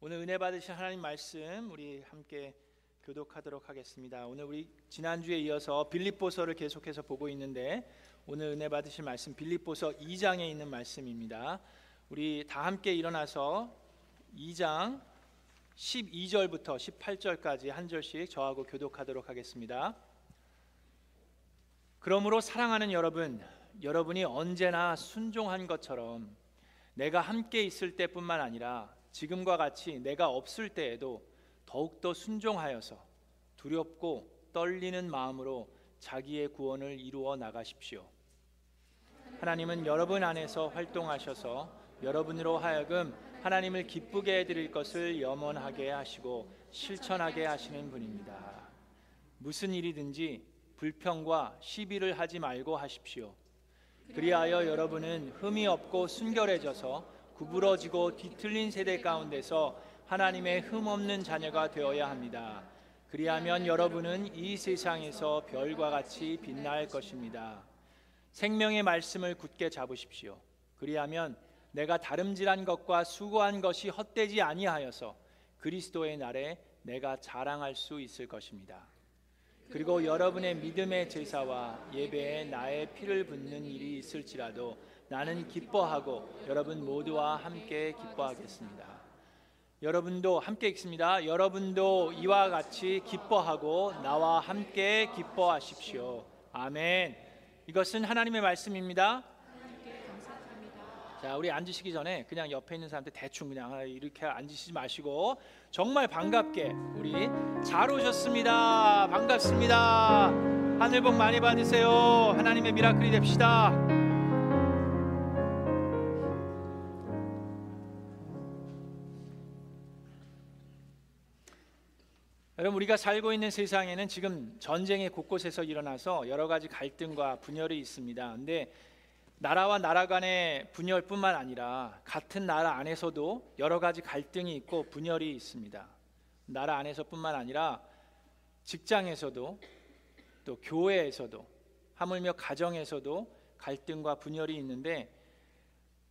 오늘 은혜 받으신 하나님 말씀 우리 함께 교독하도록 하겠습니다. 오늘 우리 지난주에 이어서 빌립보서를 계속해서 보고 있는데 오늘 은혜 받으실 말씀 빌립보서 2장에 있는 말씀입니다. 우리 다 함께 일어나서 2장 12절부터 18절까지 한 절씩 저하고 교독하도록 하겠습니다. 그러므로 사랑하는 여러분, 여러분이 언제나 순종한 것처럼 내가 함께 있을 때뿐만 아니라 지금과 같이 내가 없을 때에도 더욱더 순종하여서 두렵고 떨리는 마음으로 자기의 구원을 이루어 나가십시오. 하나님은 여러분 안에서 활동하셔서 여러분으로 하여금 하나님을 기쁘게 해드릴 것을 염원하게 하시고 실천하게 하시는 분입니다. 무슨 일이든지 불평과 시비를 하지 말고 하십시오. 그리하여 여러분은 흠이 없고 순결해져서 구부러지고 뒤틀린 세대 가운데서 하나님의 흠 없는 자녀가 되어야 합니다. 그리하면 여러분은 이 세상에서 별과 같이 빛날 것입니다. 생명의 말씀을 굳게 잡으십시오. 그리하면 내가 다름질한 것과 수고한 것이 헛되지 아니하여서 그리스도의 날에 내가 자랑할 수 있을 것입니다. 그리고 여러분의 믿음의 제사와 예배에 나의 피를 붓는 일이 있을지라도 나는 기뻐하고 여러분 모두와 함께 기뻐하겠습니다. 여러분도 함께 읽습니다. 여러분도 이와 같이 기뻐하고 나와 함께 기뻐하십시오. 아멘. 이것은 하나님의 말씀입니다. 자, 우리 앉으시기 전에 그냥 옆에 있는 사람한테 대충 그냥 이렇게 앉으시지 마시고 정말 반갑게 우리 잘 오셨습니다. 반갑습니다. 하늘 복 많이 받으세요. 하나님의 미라클이 됩시다. 여러분 우리가 살고 있는 세상에는 지금 전쟁이 곳곳에서 일어나서 여러 가지 갈등과 분열이 있습니다. 근데 나라와 나라 간의 분열뿐만 아니라 같은 나라 안에서도 여러 가지 갈등이 있고 분열이 있습니다. 나라 안에서뿐만 아니라 직장에서도 또 교회에서도 하물며 가정에서도 갈등과 분열이 있는데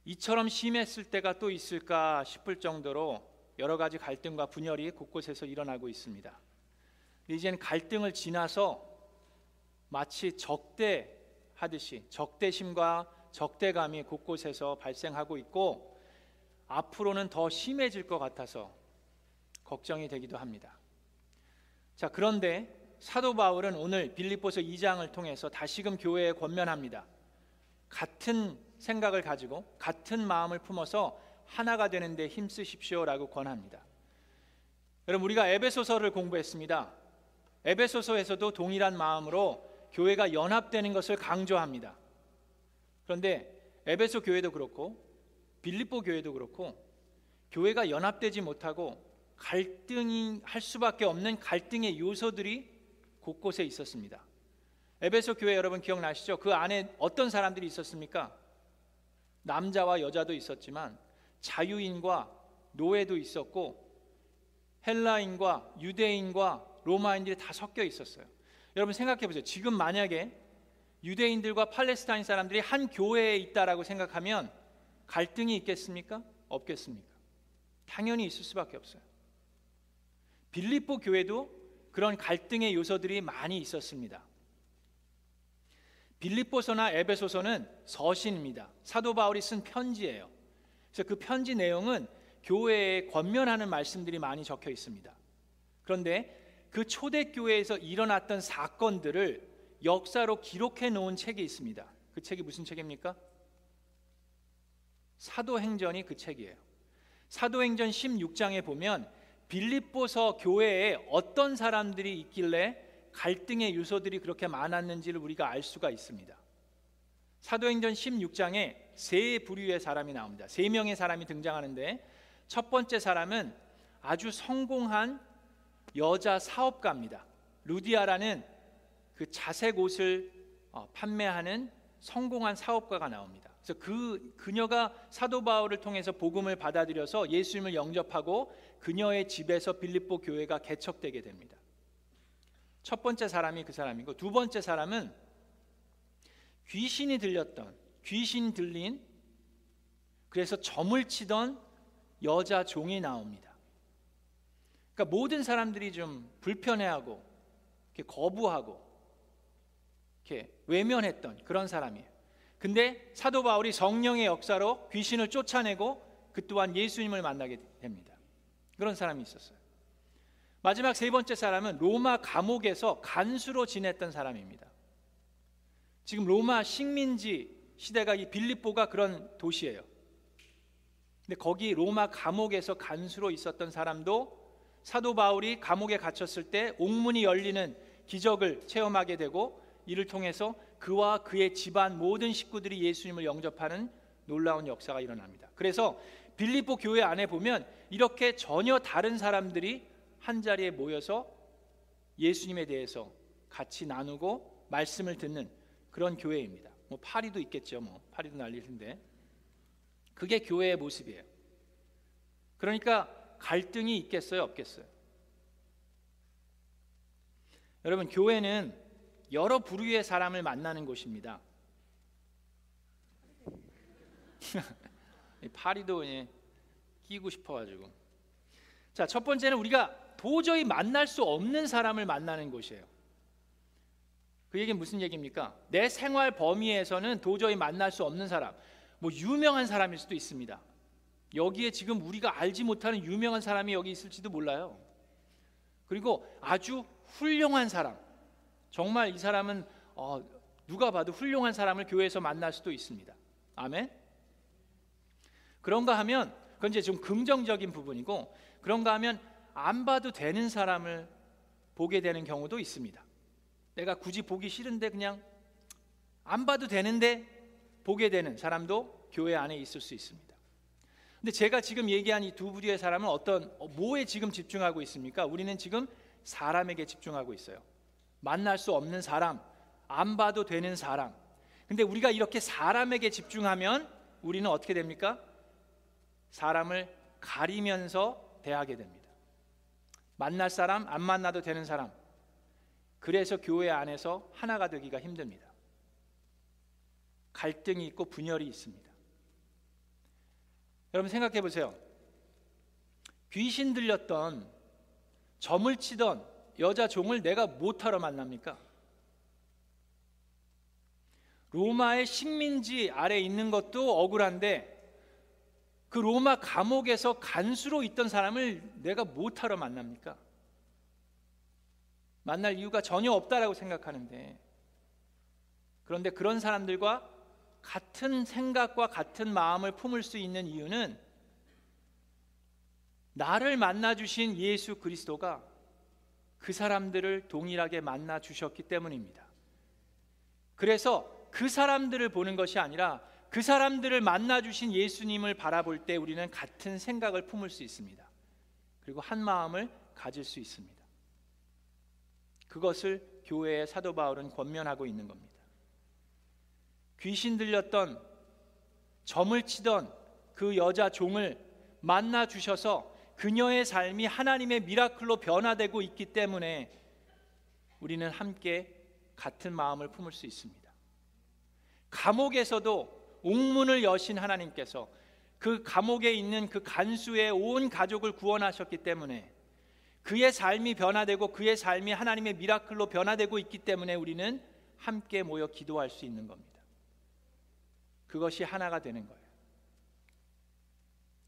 이처럼 심했을 때가 또 있을까 싶을 정도로 여러 가지 갈등과 분열이 곳곳에서 일어나고 있습니다. 이제는 갈등을 지나서 마치 적대하듯이 적대심과 적대감이 곳곳에서 발생하고 있고 앞으로는 더 심해질 것 같아서 걱정이 되기도 합니다. 자, 그런데 사도 바울은 오늘 빌립보서 2장을 통해서 다시금 교회에 권면합니다. 같은 생각을 가지고 같은 마음을 품어서 하나가 되는데 힘쓰십시오라고 권합니다. 여러분 우리가 에베소서를 공부했습니다. 에베소서에서도 동일한 마음으로 교회가 연합되는 것을 강조합니다. 그런데 에베소 교회도 그렇고 빌립보 교회도 그렇고 교회가 연합되지 못하고 갈등이 할 수밖에 없는 갈등의 요소들이 곳곳에 있었습니다. 에베소 교회 여러분 기억나시죠? 그 안에 어떤 사람들이 있었습니까? 남자와 여자도 있었지만 자유인과 노예도 있었고 헬라인과 유대인과 로마인들이 다 섞여 있었어요. 여러분 생각해 보세요. 지금 만약에 유대인들과 팔레스타인 사람들이 한 교회에 있다라고 생각하면 갈등이 있겠습니까? 없겠습니까? 당연히 있을 수밖에 없어요. 빌립보 교회도 그런 갈등의 요소들이 많이 있었습니다. 빌립보서나 에베소서는 서신입니다. 사도 바울이 쓴 편지예요. 그래서 그 편지 내용은 교회에 권면하는 말씀들이 많이 적혀 있습니다. 그런데 그 초대교회에서 일어났던 사건들을 역사로 기록해 놓은 책이 있습니다. 그 책이 무슨 책입니까? 사도행전이 그 책이에요. 사도행전 16장에 보면 빌립보서 교회에 어떤 사람들이 있길래 갈등의 요소들이 그렇게 많았는지를 우리가 알 수가 있습니다. 사도행전 16장에 세 부류의 사람이 나옵니다. 세 명의 사람이 등장하는데 첫 번째 사람은 아주 성공한 여자 사업가입니다. 루디아라는 그 자색 옷을 어, 판매하는 성공한 사업가가 나옵니다. 그래서 그 그녀가 사도 바울을 통해서 복음을 받아들여서 예수님을 영접하고 그녀의 집에서 빌립보 교회가 개척되게 됩니다. 첫 번째 사람이 그 사람이고 두 번째 사람은 귀신이 들렸던 귀신 들린 그래서 점을 치던 여자 종이 나옵니다. 그러니까 모든 사람들이 좀 불편해하고 이렇게 거부하고 이렇게 외면했던 그런 사람이에요. 근데 사도 바울이 성령의 역사로 귀신을 쫓아내고 그 또한 예수님을 만나게 됩니다. 그런 사람이 있었어요. 마지막 세 번째 사람은 로마 감옥에서 간수로 지냈던 사람입니다. 지금 로마 식민지 시대가 이 빌립보가 그런 도시예요. 근데 거기 로마 감옥에서 간수로 있었던 사람도 사도 바울이 감옥에 갇혔을 때 옥문이 열리는 기적을 체험하게 되고 이를 통해서 그와 그의 집안 모든 식구들이 예수님을 영접하는 놀라운 역사가 일어납니다. 그래서 빌립보 교회 안에 보면 이렇게 전혀 다른 사람들이 한 자리에 모여서 예수님에 대해서 같이 나누고 말씀을 듣는 그런 교회입니다. 뭐 파리도 있겠죠. 뭐 파리도 난리일 텐데. 그게 교회의 모습이에요. 그러니까 갈등이 있겠어요, 없겠어요? 여러분, 교회는 여러 부류의 사람을 만나는 곳입니다. 파리도 끼고 싶어가지고. 자, 첫 번째는 우리가 도저히 만날 수 없는 사람을 만나는 곳이에요. 그 얘기는 무슨 얘기입니까? 내 생활 범위에서는 도저히 만날 수 없는 사람, 뭐 유명한 사람일 수도 있습니다. 여기에 지금 우리가 알지 못하는 유명한 사람이 여기 있을지도 몰라요. 그리고 아주 훌륭한 사람, 정말 이 사람은 어, 누가 봐도 훌륭한 사람을 교회에서 만날 수도 있습니다. 아멘. 그런가 하면 그건 이제 좀 긍정적인 부분이고 그런가 하면 안 봐도 되는 사람을 보게 되는 경우도 있습니다. 내가 굳이 보기 싫은데 그냥 안 봐도 되는데 보게 되는 사람도 교회 안에 있을 수 있습니다. 근데 제가 지금 얘기한 이 두 부류의 사람은 어떤 어, 뭐에 지금 집중하고 있습니까? 우리는 지금 사람에게 집중하고 있어요. 만날 수 없는 사람, 안 봐도 되는 사람. 근데 우리가 이렇게 사람에게 집중하면 우리는 어떻게 됩니까? 사람을 가리면서 대하게 됩니다. 만날 사람, 안 만나도 되는 사람. 그래서 교회 안에서 하나가 되기가 힘듭니다. 갈등이 있고 분열이 있습니다. 여러분 생각해 보세요. 귀신 들렸던 점을 치던 여자 종을 내가 못하러 만납니까? 로마의 식민지 아래 있는 것도 억울한데 그 로마 감옥에서 간수로 있던 사람을 내가 못하러 만납니까? 만날 이유가 전혀 없다라고 생각하는데 그런데 그런 사람들과 같은 생각과 같은 마음을 품을 수 있는 이유는 나를 만나 주신 예수 그리스도가 그 사람들을 동일하게 만나 주셨기 때문입니다. 그래서 그 사람들을 보는 것이 아니라 그 사람들을 만나 주신 예수님을 바라볼 때 우리는 같은 생각을 품을 수 있습니다. 그리고 한 마음을 가질 수 있습니다. 그것을 교회의 사도 바울은 권면하고 있는 겁니다. 귀신 들렸던 점을 치던 그 여자 종을 만나 주셔서 그녀의 삶이 하나님의 미라클로 변화되고 있기 때문에 우리는 함께 같은 마음을 품을 수 있습니다. 감옥에서도 옥문을 여신 하나님께서 그 감옥에 있는 그 간수의 온 가족을 구원하셨기 때문에 그의 삶이 변화되고 그의 삶이 하나님의 미라클로 변화되고 있기 때문에 우리는 함께 모여 기도할 수 있는 겁니다. 그것이 하나가 되는 거예요.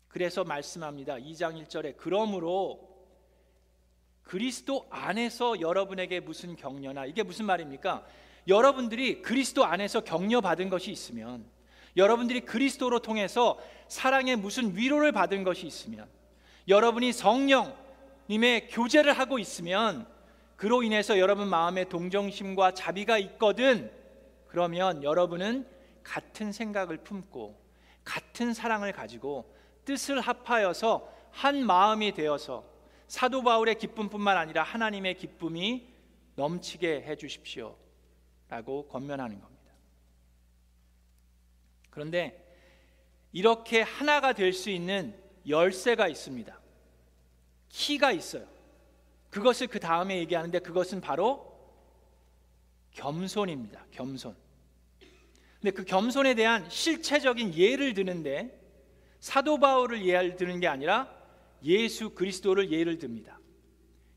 그래서 말씀합니다. 2장 1절에 그러므로 그리스도 안에서 여러분에게 무슨 격려나 이게 무슨 말입니까? 여러분들이 그리스도 안에서 격려 받은 것이 있으면 여러분들이 그리스도로 통해서 사랑의 무슨 위로를 받은 것이 있으면 여러분이 성령 님의 교제를 하고 있으면 그로 인해서 여러분 마음에 동정심과 자비가 있거든 그러면 여러분은 같은 생각을 품고 같은 사랑을 가지고 뜻을 합하여서 한 마음이 되어서 사도 바울의 기쁨뿐만 아니라 하나님의 기쁨이 넘치게 해 주십시오 라고 권면하는 겁니다. 그런데 이렇게 하나가 될 수 있는 열쇠가 있습니다. 키가 있어요. 그것을 그 다음에 얘기하는데 그것은 바로 겸손입니다. 겸손. 근데 그 겸손에 대한 실체적인 예를 드는데 사도 바울을 예를 드는 게 아니라 예수 그리스도를 예를 듭니다.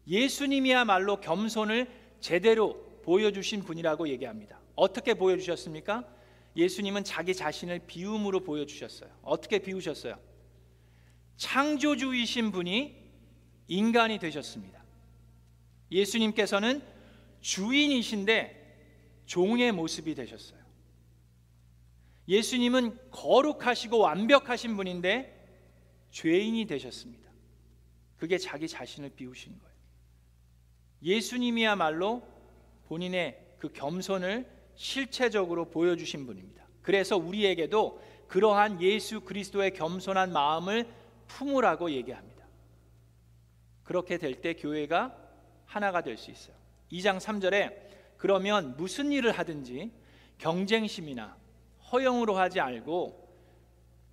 예수님이야말로 겸손을 제대로 보여주신 분이라고 얘기합니다. 어떻게 보여주셨습니까? 예수님은 자기 자신을 비움으로 보여주셨어요. 어떻게 비우셨어요? 창조주이신 분이 인간이 되셨습니다. 예수님께서는 주인이신데 종의 모습이 되셨어요. 예수님은 거룩하시고 완벽하신 분인데 죄인이 되셨습니다. 그게 자기 자신을 비우신 거예요. 예수님이야말로 본인의 그 겸손을 실체적으로 보여주신 분입니다. 그래서 우리에게도 그러한 예수 그리스도의 겸손한 마음을 품으라고 얘기합니다. 그렇게 될 때 교회가 하나가 될 수 있어요. 2장 3절에 그러면 무슨 일을 하든지 경쟁심이나 허영으로 하지 말고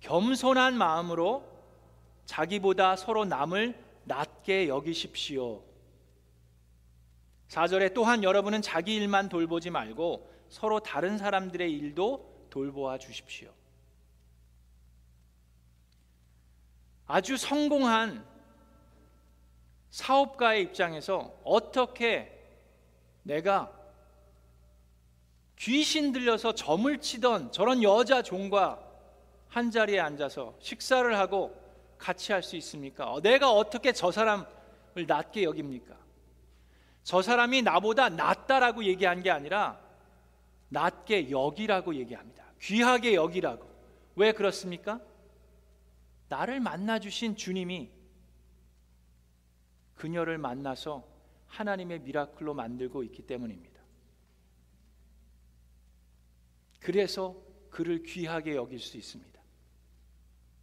겸손한 마음으로 자기보다 서로 남을 낮게 여기십시오. 4절에 또한 여러분은 자기 일만 돌보지 말고 서로 다른 사람들의 일도 돌보아 주십시오. 아주 성공한 사업가의 입장에서 어떻게 내가 귀신 들려서 점을 치던 저런 여자 종과 한 자리에 앉아서 식사를 하고 같이 할 수 있습니까? 어, 내가 어떻게 저 사람을 낮게 여깁니까? 저 사람이 나보다 낫다라고 얘기한 게 아니라 낮게 여기라고 얘기합니다. 귀하게 여기라고. 왜 그렇습니까? 나를 만나 주신 주님이 그녀를 만나서 하나님의 미라클로 만들고 있기 때문입니다. 그래서 그를 귀하게 여길 수 있습니다.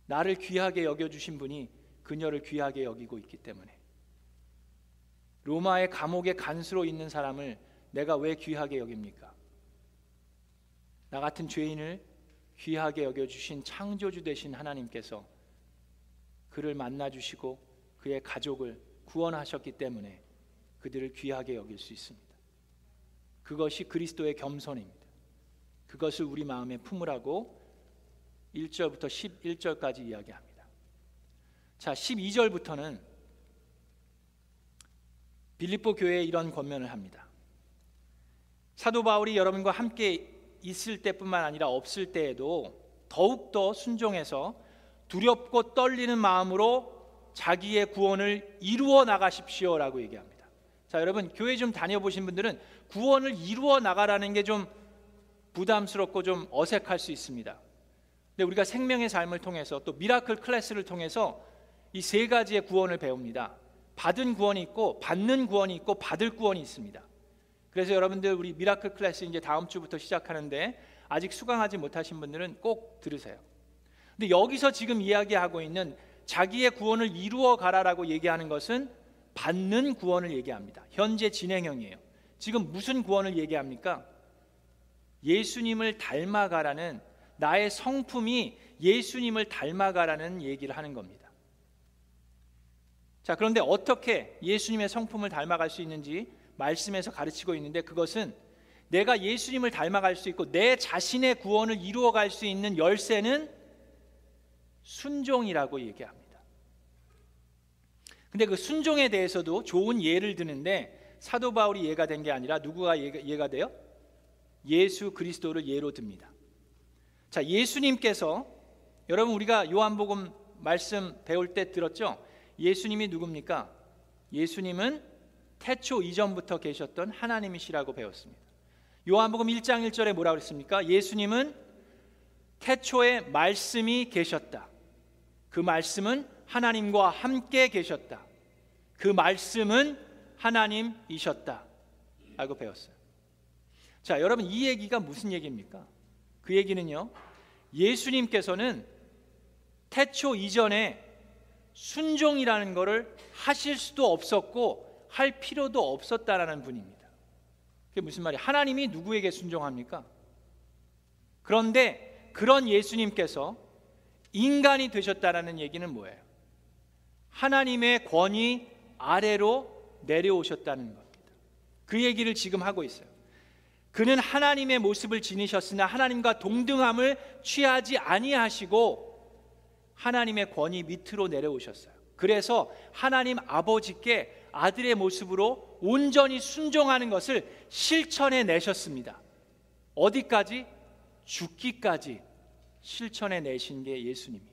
나를 귀하게 여겨 주신 분이 그녀를 귀하게 여기고 있기 때문에 로마의 감옥의 간수로 있는 사람을 내가 왜 귀하게 여깁니까? 나 같은 죄인을 귀하게 여겨 주신 창조주 되신 하나님께서 그를 만나 주시고 그의 가족을 구원하셨기 때문에 그들을 귀하게 여길 수 있습니다. 그것이 그리스도의 겸손입니다. 그것을 우리 마음에 품으라고 1절부터 11절까지 이야기합니다. 자, 12절부터는 빌립보 교회에 이런 권면을 합니다. 사도 바울이 여러분과 함께 있을 때뿐만 아니라 없을 때에도 더욱더 순종해서 두렵고 떨리는 마음으로 자기의 구원을 이루어 나가십시오라고 얘기합니다. 자, 여러분 교회 좀 다녀보신 분들은 구원을 이루어 나가라는 게 좀 부담스럽고 좀 어색할 수 있습니다. 근데 우리가 생명의 삶을 통해서 또 miracle class를 통해서 이 세 가지의 구원을 배웁니다. 받은 구원이 있고 받는 구원이 있고 받을 구원이 있습니다. 그래서 여러분들 우리 miracle class 이제 다음 주부터 시작하는데 아직 수강하지 못하신 분들은 꼭 들으세요. 근데 여기서 지금 이야기하고 있는 자기의 구원을 이루어 가라라고 얘기하는 것은 받는 구원을 얘기합니다. 현재 진행형이에요. 지금 무슨 구원을 얘기합니까? 예수님을 닮아가라는 나의 성품이 예수님을 닮아가라는 얘기를 하는 겁니다. 자, 그런데 어떻게 예수님의 성품을 닮아갈 수 있는지 말씀에서 가르치고 있는데 그것은 내가 예수님을 닮아갈 수 있고 내 자신의 구원을 이루어 갈 수 있는 열쇠는 순종이라고 얘기합니다. 근데 그 순종에 대해서도 좋은 예를 드는데 사도 바울이 예가 된 게 아니라 누구가 예가, 예가 돼요? 예수 그리스도를 예로 듭니다. 자, 예수님께서 여러분 우리가 요한복음 말씀 배울 때 들었죠? 예수님이 누굽니까? 예수님은 태초 이전부터 계셨던 하나님이시라고 배웠습니다. 요한복음 1장 1절에 뭐라고 그랬습니까? 예수님은 태초에 말씀이 계셨다. 그 말씀은 하나님과 함께 계셨다. 그 말씀은 하나님이셨다. 라고 배웠어요. 자, 여러분 이 얘기가 무슨 얘기입니까? 그 얘기는요. 예수님께서는 태초 이전에 순종이라는 것을 하실 수도 없었고 할 필요도 없었다라는 분입니다. 그게 무슨 말이에요? 하나님이 누구에게 순종합니까? 그런데 그런 예수님께서 인간이 되셨다라는 얘기는 뭐예요? 하나님의 권위 아래로 내려오셨다는 겁니다. 그 얘기를 지금 하고 있어요. 그는 하나님의 모습을 지니셨으나 하나님과 동등함을 취하지 아니하시고 하나님의 권위 밑으로 내려오셨어요. 그래서 하나님 아버지께 아들의 모습으로 온전히 순종하는 것을 실천해 내셨습니다. 어디까지? 죽기까지 실천해 내신 게 예수님이에요.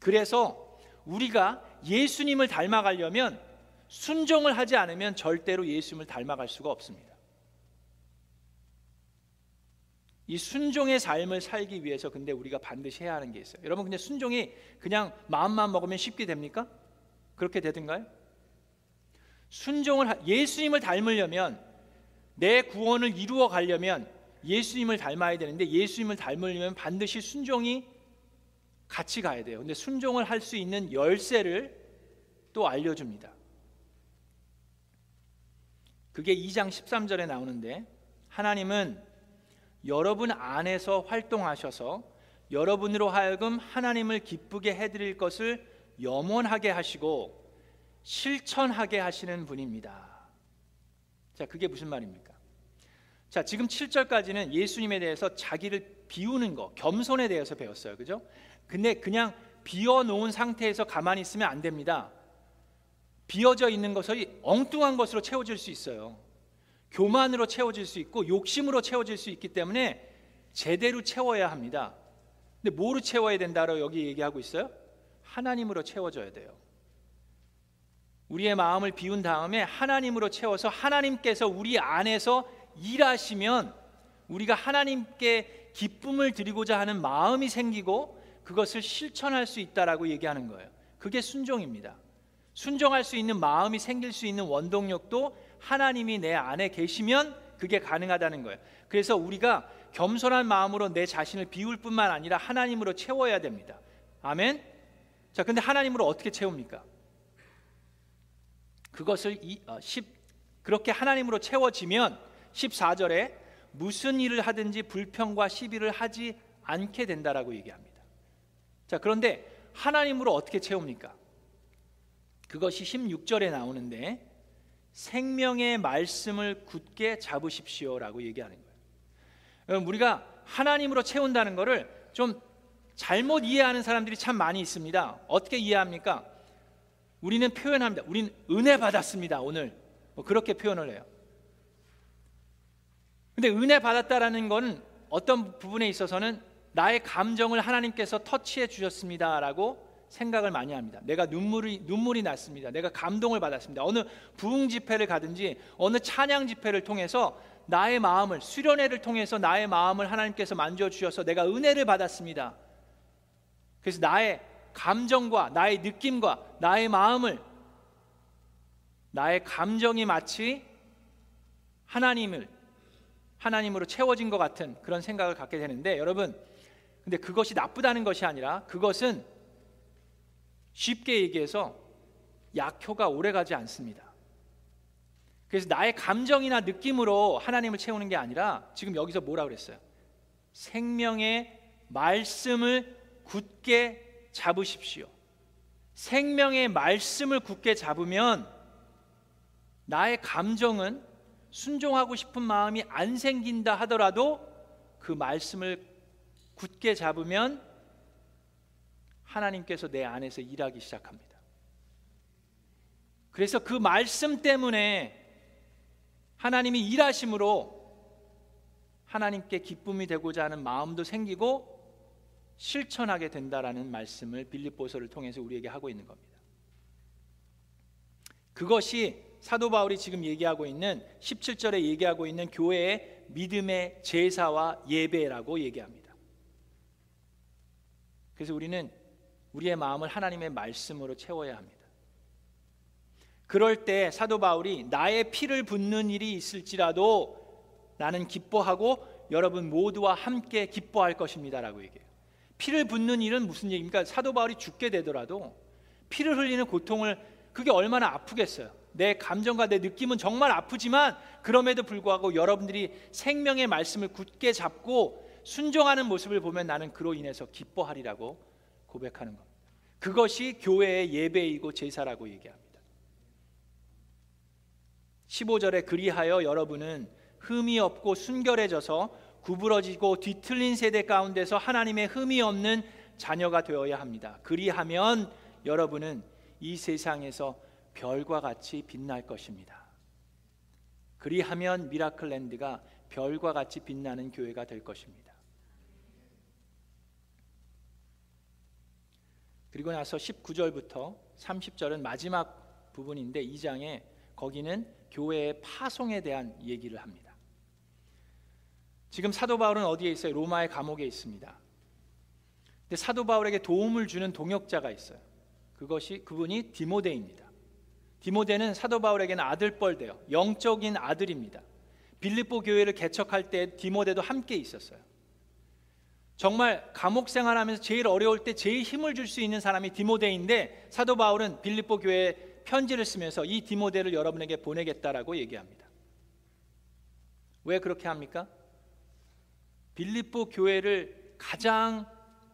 그래서 우리가 예수님을 닮아가려면 순종을 하지 않으면 절대로 예수님을 닮아갈 수가 없습니다. 이 순종의 삶을 살기 위해서 근데 우리가 반드시 해야 하는 게 있어요. 여러분 근데 순종이 그냥 마음만 먹으면 쉽게 됩니까? 그렇게 되든가요? 순종을 예수님을 닮으려면 내 구원을 이루어 가려면 예수님을 닮아야 되는데 예수님을 닮으려면 반드시 순종이 같이 가야 돼요. 근데 순종을 할 수 있는 열쇠를 또 알려줍니다. 그게 2장 13절에 나오는데 하나님은 여러분 안에서 활동하셔서 여러분으로 하여금 하나님을 기쁘게 해드릴 것을 염원하게 하시고 실천하게 하시는 분입니다. 자, 그게 무슨 말입니까? 자, 지금 7절까지는 예수님에 대해서 자기를 비우는 거, 겸손에 대해서 배웠어요. 그죠? 근데 그냥 비워 놓은 상태에서 가만히 있으면 안 됩니다. 비어져 있는 것이 엉뚱한 것으로 채워질 수 있어요. 교만으로 채워질 수 있고 욕심으로 채워질 수 있기 때문에 제대로 채워야 합니다. 근데 뭐로 채워야 된다고 여기 얘기하고 있어요? 하나님으로 채워져야 돼요. 우리의 마음을 비운 다음에 하나님으로 채워서 하나님께서 우리 안에서 일하시면 우리가 하나님께 기쁨을 드리고자 하는 마음이 생기고 그것을 실천할 수 있다라고 얘기하는 거예요. 그게 순종입니다. 순종할 수 있는 마음이 생길 수 있는 원동력도 하나님이 내 안에 계시면 그게 가능하다는 거예요. 그래서 우리가 겸손한 마음으로 내 자신을 비울 뿐만 아니라 하나님으로 채워야 됩니다. 아멘. 자, 근데 하나님으로 어떻게 채웁니까? 그것을 이, 어, 10, 그렇게 하나님으로 채워지면 14절에 무슨 일을 하든지 불평과 시비를 하지 않게 된다라고 얘기합니다. 자, 그런데 하나님으로 어떻게 채웁니까? 그것이 16절에 나오는데 생명의 말씀을 굳게 잡으십시오라고 얘기하는 거예요. 우리가 하나님으로 채운다는 것을 좀 잘못 이해하는 사람들이 참 많이 있습니다. 어떻게 이해합니까? 우리는 표현합니다. 우리는 은혜 받았습니다. 오늘 뭐 그렇게 표현을 해요. 근데 은혜 받았다라는 건 어떤 부분에 있어서는 나의 감정을 하나님께서 터치해 주셨습니다라고 생각을 많이 합니다. 내가 눈물이 눈물이 났습니다. 내가 감동을 받았습니다. 어느 부흥 집회를 가든지 어느 찬양 집회를 통해서 나의 마음을 수련회를 통해서 나의 마음을 하나님께서 만져 주셔서 내가 은혜를 받았습니다. 그래서 나의 감정과 나의 느낌과 나의 마음을 나의 감정이 마치 하나님을 하나님으로 채워진 것 같은 그런 생각을 갖게 되는데 여러분 근데 그것이 나쁘다는 것이 아니라 그것은 쉽게 얘기해서 약효가 오래 가지 않습니다. 그래서 나의 감정이나 느낌으로 하나님을 채우는 게 아니라 지금 여기서 뭐라 그랬어요? 생명의 말씀을 굳게 잡으십시오. 생명의 말씀을 굳게 잡으면 나의 감정은 순종하고 싶은 마음이 안 생긴다 하더라도 그 말씀을 굳게 잡으면 하나님께서 내 안에서 일하기 시작합니다. 그래서 그 말씀 때문에 하나님이 일하심으로 하나님께 기쁨이 되고자 하는 마음도 생기고 실천하게 된다라는 말씀을 빌립보서를 통해서 우리에게 하고 있는 겁니다. 그것이 사도 바울이 지금 얘기하고 있는 17절에 얘기하고 있는 교회의 믿음의 제사와 예배라고 얘기합니다. 그래서 우리는 우리의 마음을 하나님의 말씀으로 채워야 합니다. 그럴 때 사도 바울이 나의 피를 붓는 일이 있을지라도 나는 기뻐하고 여러분 모두와 함께 기뻐할 것입니다라고 얘기해요. 피를 붓는 일은 무슨 얘기입니까? 사도 바울이 죽게 되더라도 피를 흘리는 고통을 그게 얼마나 아프겠어요. 내 감정과 내 느낌은 정말 아프지만 그럼에도 불구하고 여러분들이 생명의 말씀을 굳게 잡고 순종하는 모습을 보면 나는 그로 인해서 기뻐하리라고 고백하는 겁니다. 그것이 교회의 예배이고 제사라고 얘기합니다. 15절에 그리하여 여러분은 흠이 없고 순결해져서 구부러지고 뒤틀린 세대 가운데서 하나님의 흠이 없는 자녀가 되어야 합니다. 그리하면 여러분은 이 세상에서 별과 같이 빛날 것입니다. 그리하면 미라클랜드가 별과 같이 빛나는 교회가 될 것입니다. 그리고 나서 19절부터 30절은 마지막 부분인데 이 장에 거기는 교회의 파송에 대한 얘기를 합니다. 지금 사도 바울은 어디에 있어요? 로마의 감옥에 있습니다. 근데 사도 바울에게 도움을 주는 동역자가 있어요. 그것이 그분이 디모데입니다. 디모데는 사도 바울에게는 아들뻘대요. 영적인 아들입니다. 빌립보 교회를 개척할 때 디모데도 함께 있었어요. 정말 감옥 생활하면서 제일 어려울 때 제일 힘을 줄 수 있는 사람이 디모데인데 사도 바울은 빌립보 교회에 편지를 쓰면서 이 디모데를 여러분에게 보내겠다라고 얘기합니다. 왜 그렇게 합니까? 빌립보 교회를 가장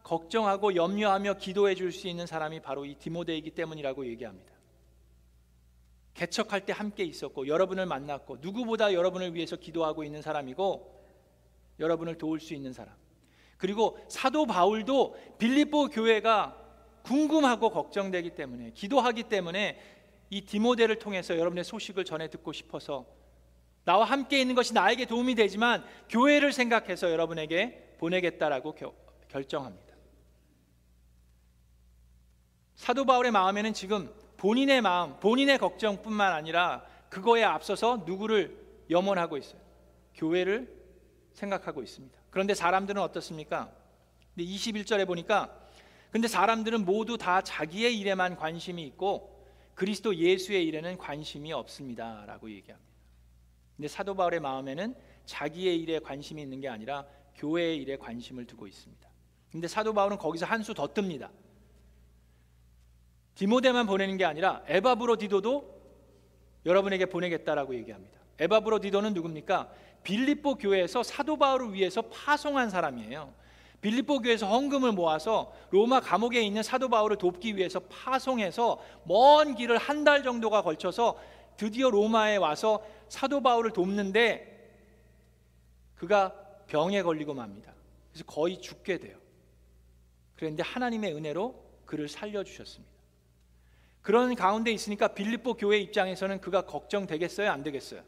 걱정하고 염려하며 기도해 줄 수 있는 사람이 바로 이 디모데이기 때문이라고 얘기합니다. 개척할 때 함께 있었고 여러분을 만났고 누구보다 여러분을 위해서 기도하고 있는 사람이고 여러분을 도울 수 있는 사람. 그리고 사도 바울도 빌립보 교회가 궁금하고 걱정되기 때문에 기도하기 때문에 이 디모데를 통해서 여러분의 소식을 전해 듣고 싶어서 나와 함께 있는 것이 나에게 도움이 되지만 교회를 생각해서 여러분에게 보내겠다라고 겨, 결정합니다. 사도 바울의 마음에는 지금 본인의 마음, 본인의 걱정뿐만 아니라 그거에 앞서서 누구를 염원하고 있어요. 교회를 생각하고 있습니다. 그런데 사람들은 어떻습니까? 근데 21절에 보니까 근데 사람들은 모두 다 자기의 일에만 관심이 있고 그리스도 예수의 일에는 관심이 없습니다라고 얘기합니다. 근데 사도 바울의 마음에는 자기의 일에 관심이 있는 게 아니라 교회의 일에 관심을 두고 있습니다. 근데 사도 바울은 거기서 한 수 더 뜹니다. 디모데만 보내는 게 아니라 에바브로디도도 여러분에게 보내겠다라고 얘기합니다. 에바브로디도는 누굽니까? 빌립보 교회에서 사도 바울을 위해서 파송한 사람이에요. 빌립보 교회에서 헌금을 모아서 로마 감옥에 있는 사도 바울을 돕기 위해서 파송해서 먼 길을 한 달 정도가 걸쳐서 드디어 로마에 와서 사도 바울을 돕는데 그가 병에 걸리고 맙니다. 그래서 거의 죽게 돼요. 그런데 하나님의 은혜로 그를 살려 주셨습니다. 그런 가운데 있으니까 빌립보 교회 입장에서는 그가 걱정되겠어요, 안 되겠어요?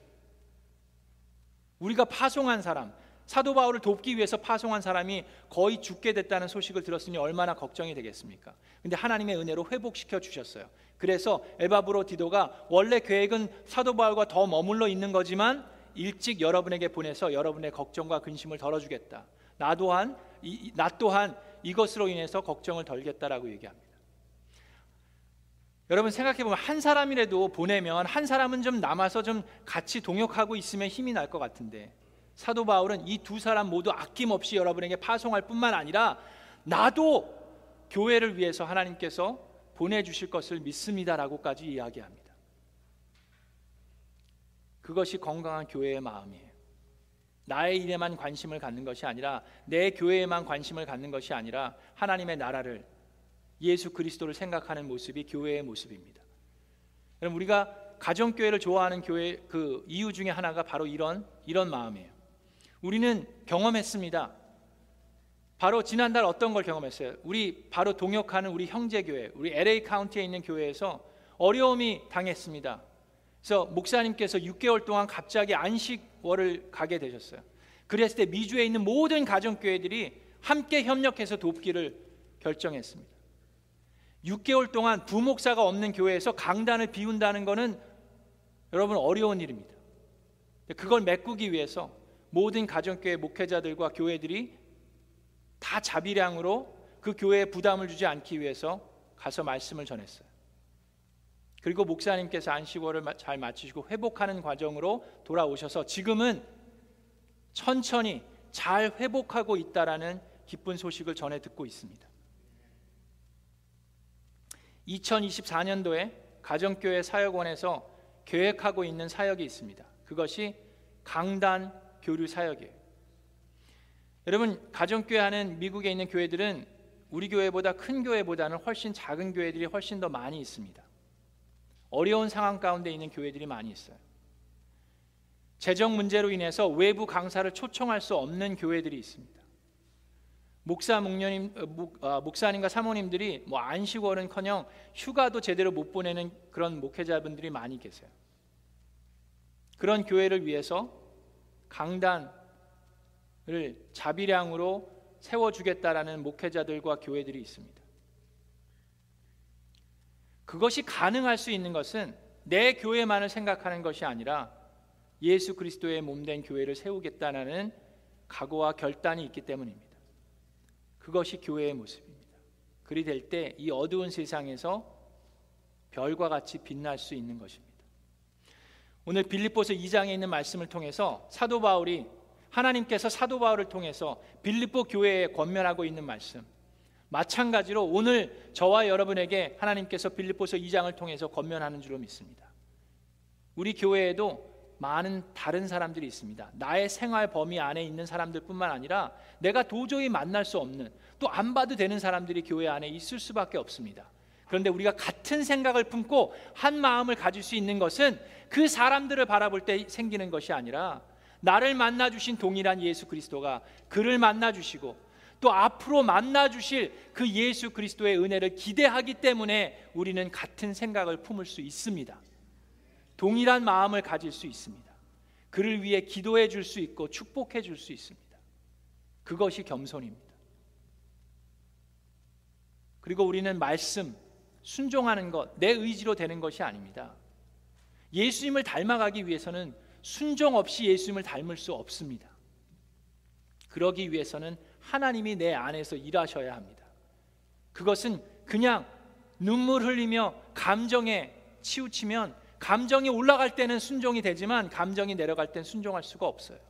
우리가 파송한 사람, 사도 바울을 돕기 위해서 파송한 사람이 거의 죽게 됐다는 소식을 들었으니 얼마나 걱정이 되겠습니까? 근데 하나님의 은혜로 회복시켜 주셨어요. 그래서 에바브로 디도가 원래 계획은 사도 바울과 더 머물러 있는 거지만 일찍 여러분에게 보내서 여러분의 걱정과 근심을 덜어주겠다. 나 또한 이, 나 또한 이것으로 인해서 걱정을 덜겠다라고 얘기합니다. 여러분 생각해 보면 한 사람이라도 보내면 한 사람은 좀 남아서 좀 같이 동역하고 있으면 힘이 날 것 같은데 사도 바울은 이 두 사람 모두 아낌없이 여러분에게 파송할 뿐만 아니라 나도 교회를 위해서 하나님께서 보내주실 것을 믿습니다라고까지 이야기합니다. 그것이 건강한 교회의 마음이에요. 나의 일에만 관심을 갖는 것이 아니라 내 교회에만 관심을 갖는 것이 아니라 하나님의 나라를 예수 그리스도를 생각하는 모습이 교회의 모습입니다. 여러분 우리가 가정 교회를 좋아하는 교회 그 이유 중에 하나가 바로 이런 이런 마음이에요. 우리는 경험했습니다. 바로 지난달 어떤 걸 경험했어요? 우리 바로 동역하는 우리 형제 교회, 우리 LA 카운티에 있는 교회에서 어려움이 당했습니다. 그래서 목사님께서 6개월 동안 갑자기 안식월을 가게 되셨어요. 그랬을 때 미주에 있는 모든 가정 교회들이 함께 협력해서 돕기를 결정했습니다. 6개월 동안 부목사가 없는 교회에서 강단을 비운다는 것은 여러분 어려운 일입니다. 그걸 메꾸기 위해서 모든 가정교회 목회자들과 교회들이 다 자비량으로 그 교회에 부담을 주지 않기 위해서 가서 말씀을 전했어요. 그리고 목사님께서 안식월을 잘 마치시고 회복하는 과정으로 돌아오셔서 지금은 천천히 잘 회복하고 있다라는 기쁜 소식을 전해 듣고 있습니다. 2024년도에 가정교회 사역원에서 계획하고 있는 사역이 있습니다. 그것이 강단 교류 사역이에요. 여러분 가정교회 하는 미국에 있는 교회들은 우리 교회보다 큰 교회보다는 훨씬 작은 교회들이 훨씬 더 많이 있습니다. 어려운 상황 가운데 있는 교회들이 많이 있어요. 재정 문제로 인해서 외부 강사를 초청할 수 없는 교회들이 있습니다. 목사 목녀님 어, 목, 아, 목사님과 사모님들이 뭐 안식월은커녕 휴가도 제대로 못 보내는 그런 목회자분들이 많이 계세요. 그런 교회를 위해서 강단을 자비량으로 세워 주겠다라는 목회자들과 교회들이 있습니다. 그것이 가능할 수 있는 것은 내 교회만을 생각하는 것이 아니라 예수 그리스도의 몸 된 교회를 세우겠다는 각오와 결단이 있기 때문입니다. 그것이 교회의 모습입니다. 그리 될 때 이 어두운 세상에서 별과 같이 빛날 수 있는 것입니다. 오늘 빌립보서 2장에 있는 말씀을 통해서 사도 바울이 하나님께서 사도 바울을 통해서 빌립보 교회에 권면하고 있는 말씀. 마찬가지로 오늘 저와 여러분에게 하나님께서 빌립보서 2장을 통해서 권면하는 줄로 믿습니다. 우리 교회에도 많은 다른 사람들이 있습니다. 나의 생활 범위 안에 있는 사람들뿐만 아니라 내가 도저히 만날 수 없는 또 안 봐도 되는 사람들이 교회 안에 있을 수밖에 없습니다. 그런데 우리가 같은 생각을 품고 한 마음을 가질 수 있는 것은 그 사람들을 바라볼 때 생기는 것이 아니라 나를 만나 주신 동일한 예수 그리스도가 그를 만나 주시고 또 앞으로 만나 주실 그 예수 그리스도의 은혜를 기대하기 때문에 우리는 같은 생각을 품을 수 있습니다. 동일한 마음을 가질 수 있습니다. 그를 위해 기도해 줄 수 있고 축복해 줄 수 있습니다. 그것이 겸손입니다. 그리고 우리는 말씀, 순종하는 것, 내 의지로 되는 것이 아닙니다. 예수님을 닮아가기 위해서는 순종 없이 예수님을 닮을 수 없습니다. 그러기 위해서는 하나님이 내 안에서 일하셔야 합니다. 그것은 그냥 눈물 흘리며 감정에 치우치면 감정이 올라갈 때는 순종이 되지만 감정이 내려갈 땐 순종할 수가 없어요.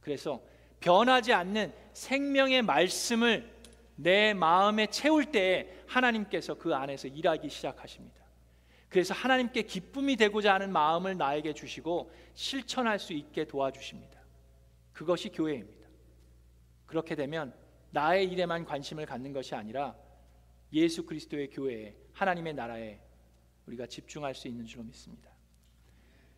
그래서 변하지 않는 생명의 말씀을 내 마음에 채울 때에 하나님께서 그 안에서 일하기 시작하십니다. 그래서 하나님께 기쁨이 되고자 하는 마음을 나에게 주시고 실천할 수 있게 도와주십니다. 그것이 교회입니다. 그렇게 되면 나의 일에만 관심을 갖는 것이 아니라 예수 그리스도의 교회에 하나님의 나라에 우리가 집중할 수 있는 줄로 믿습니다.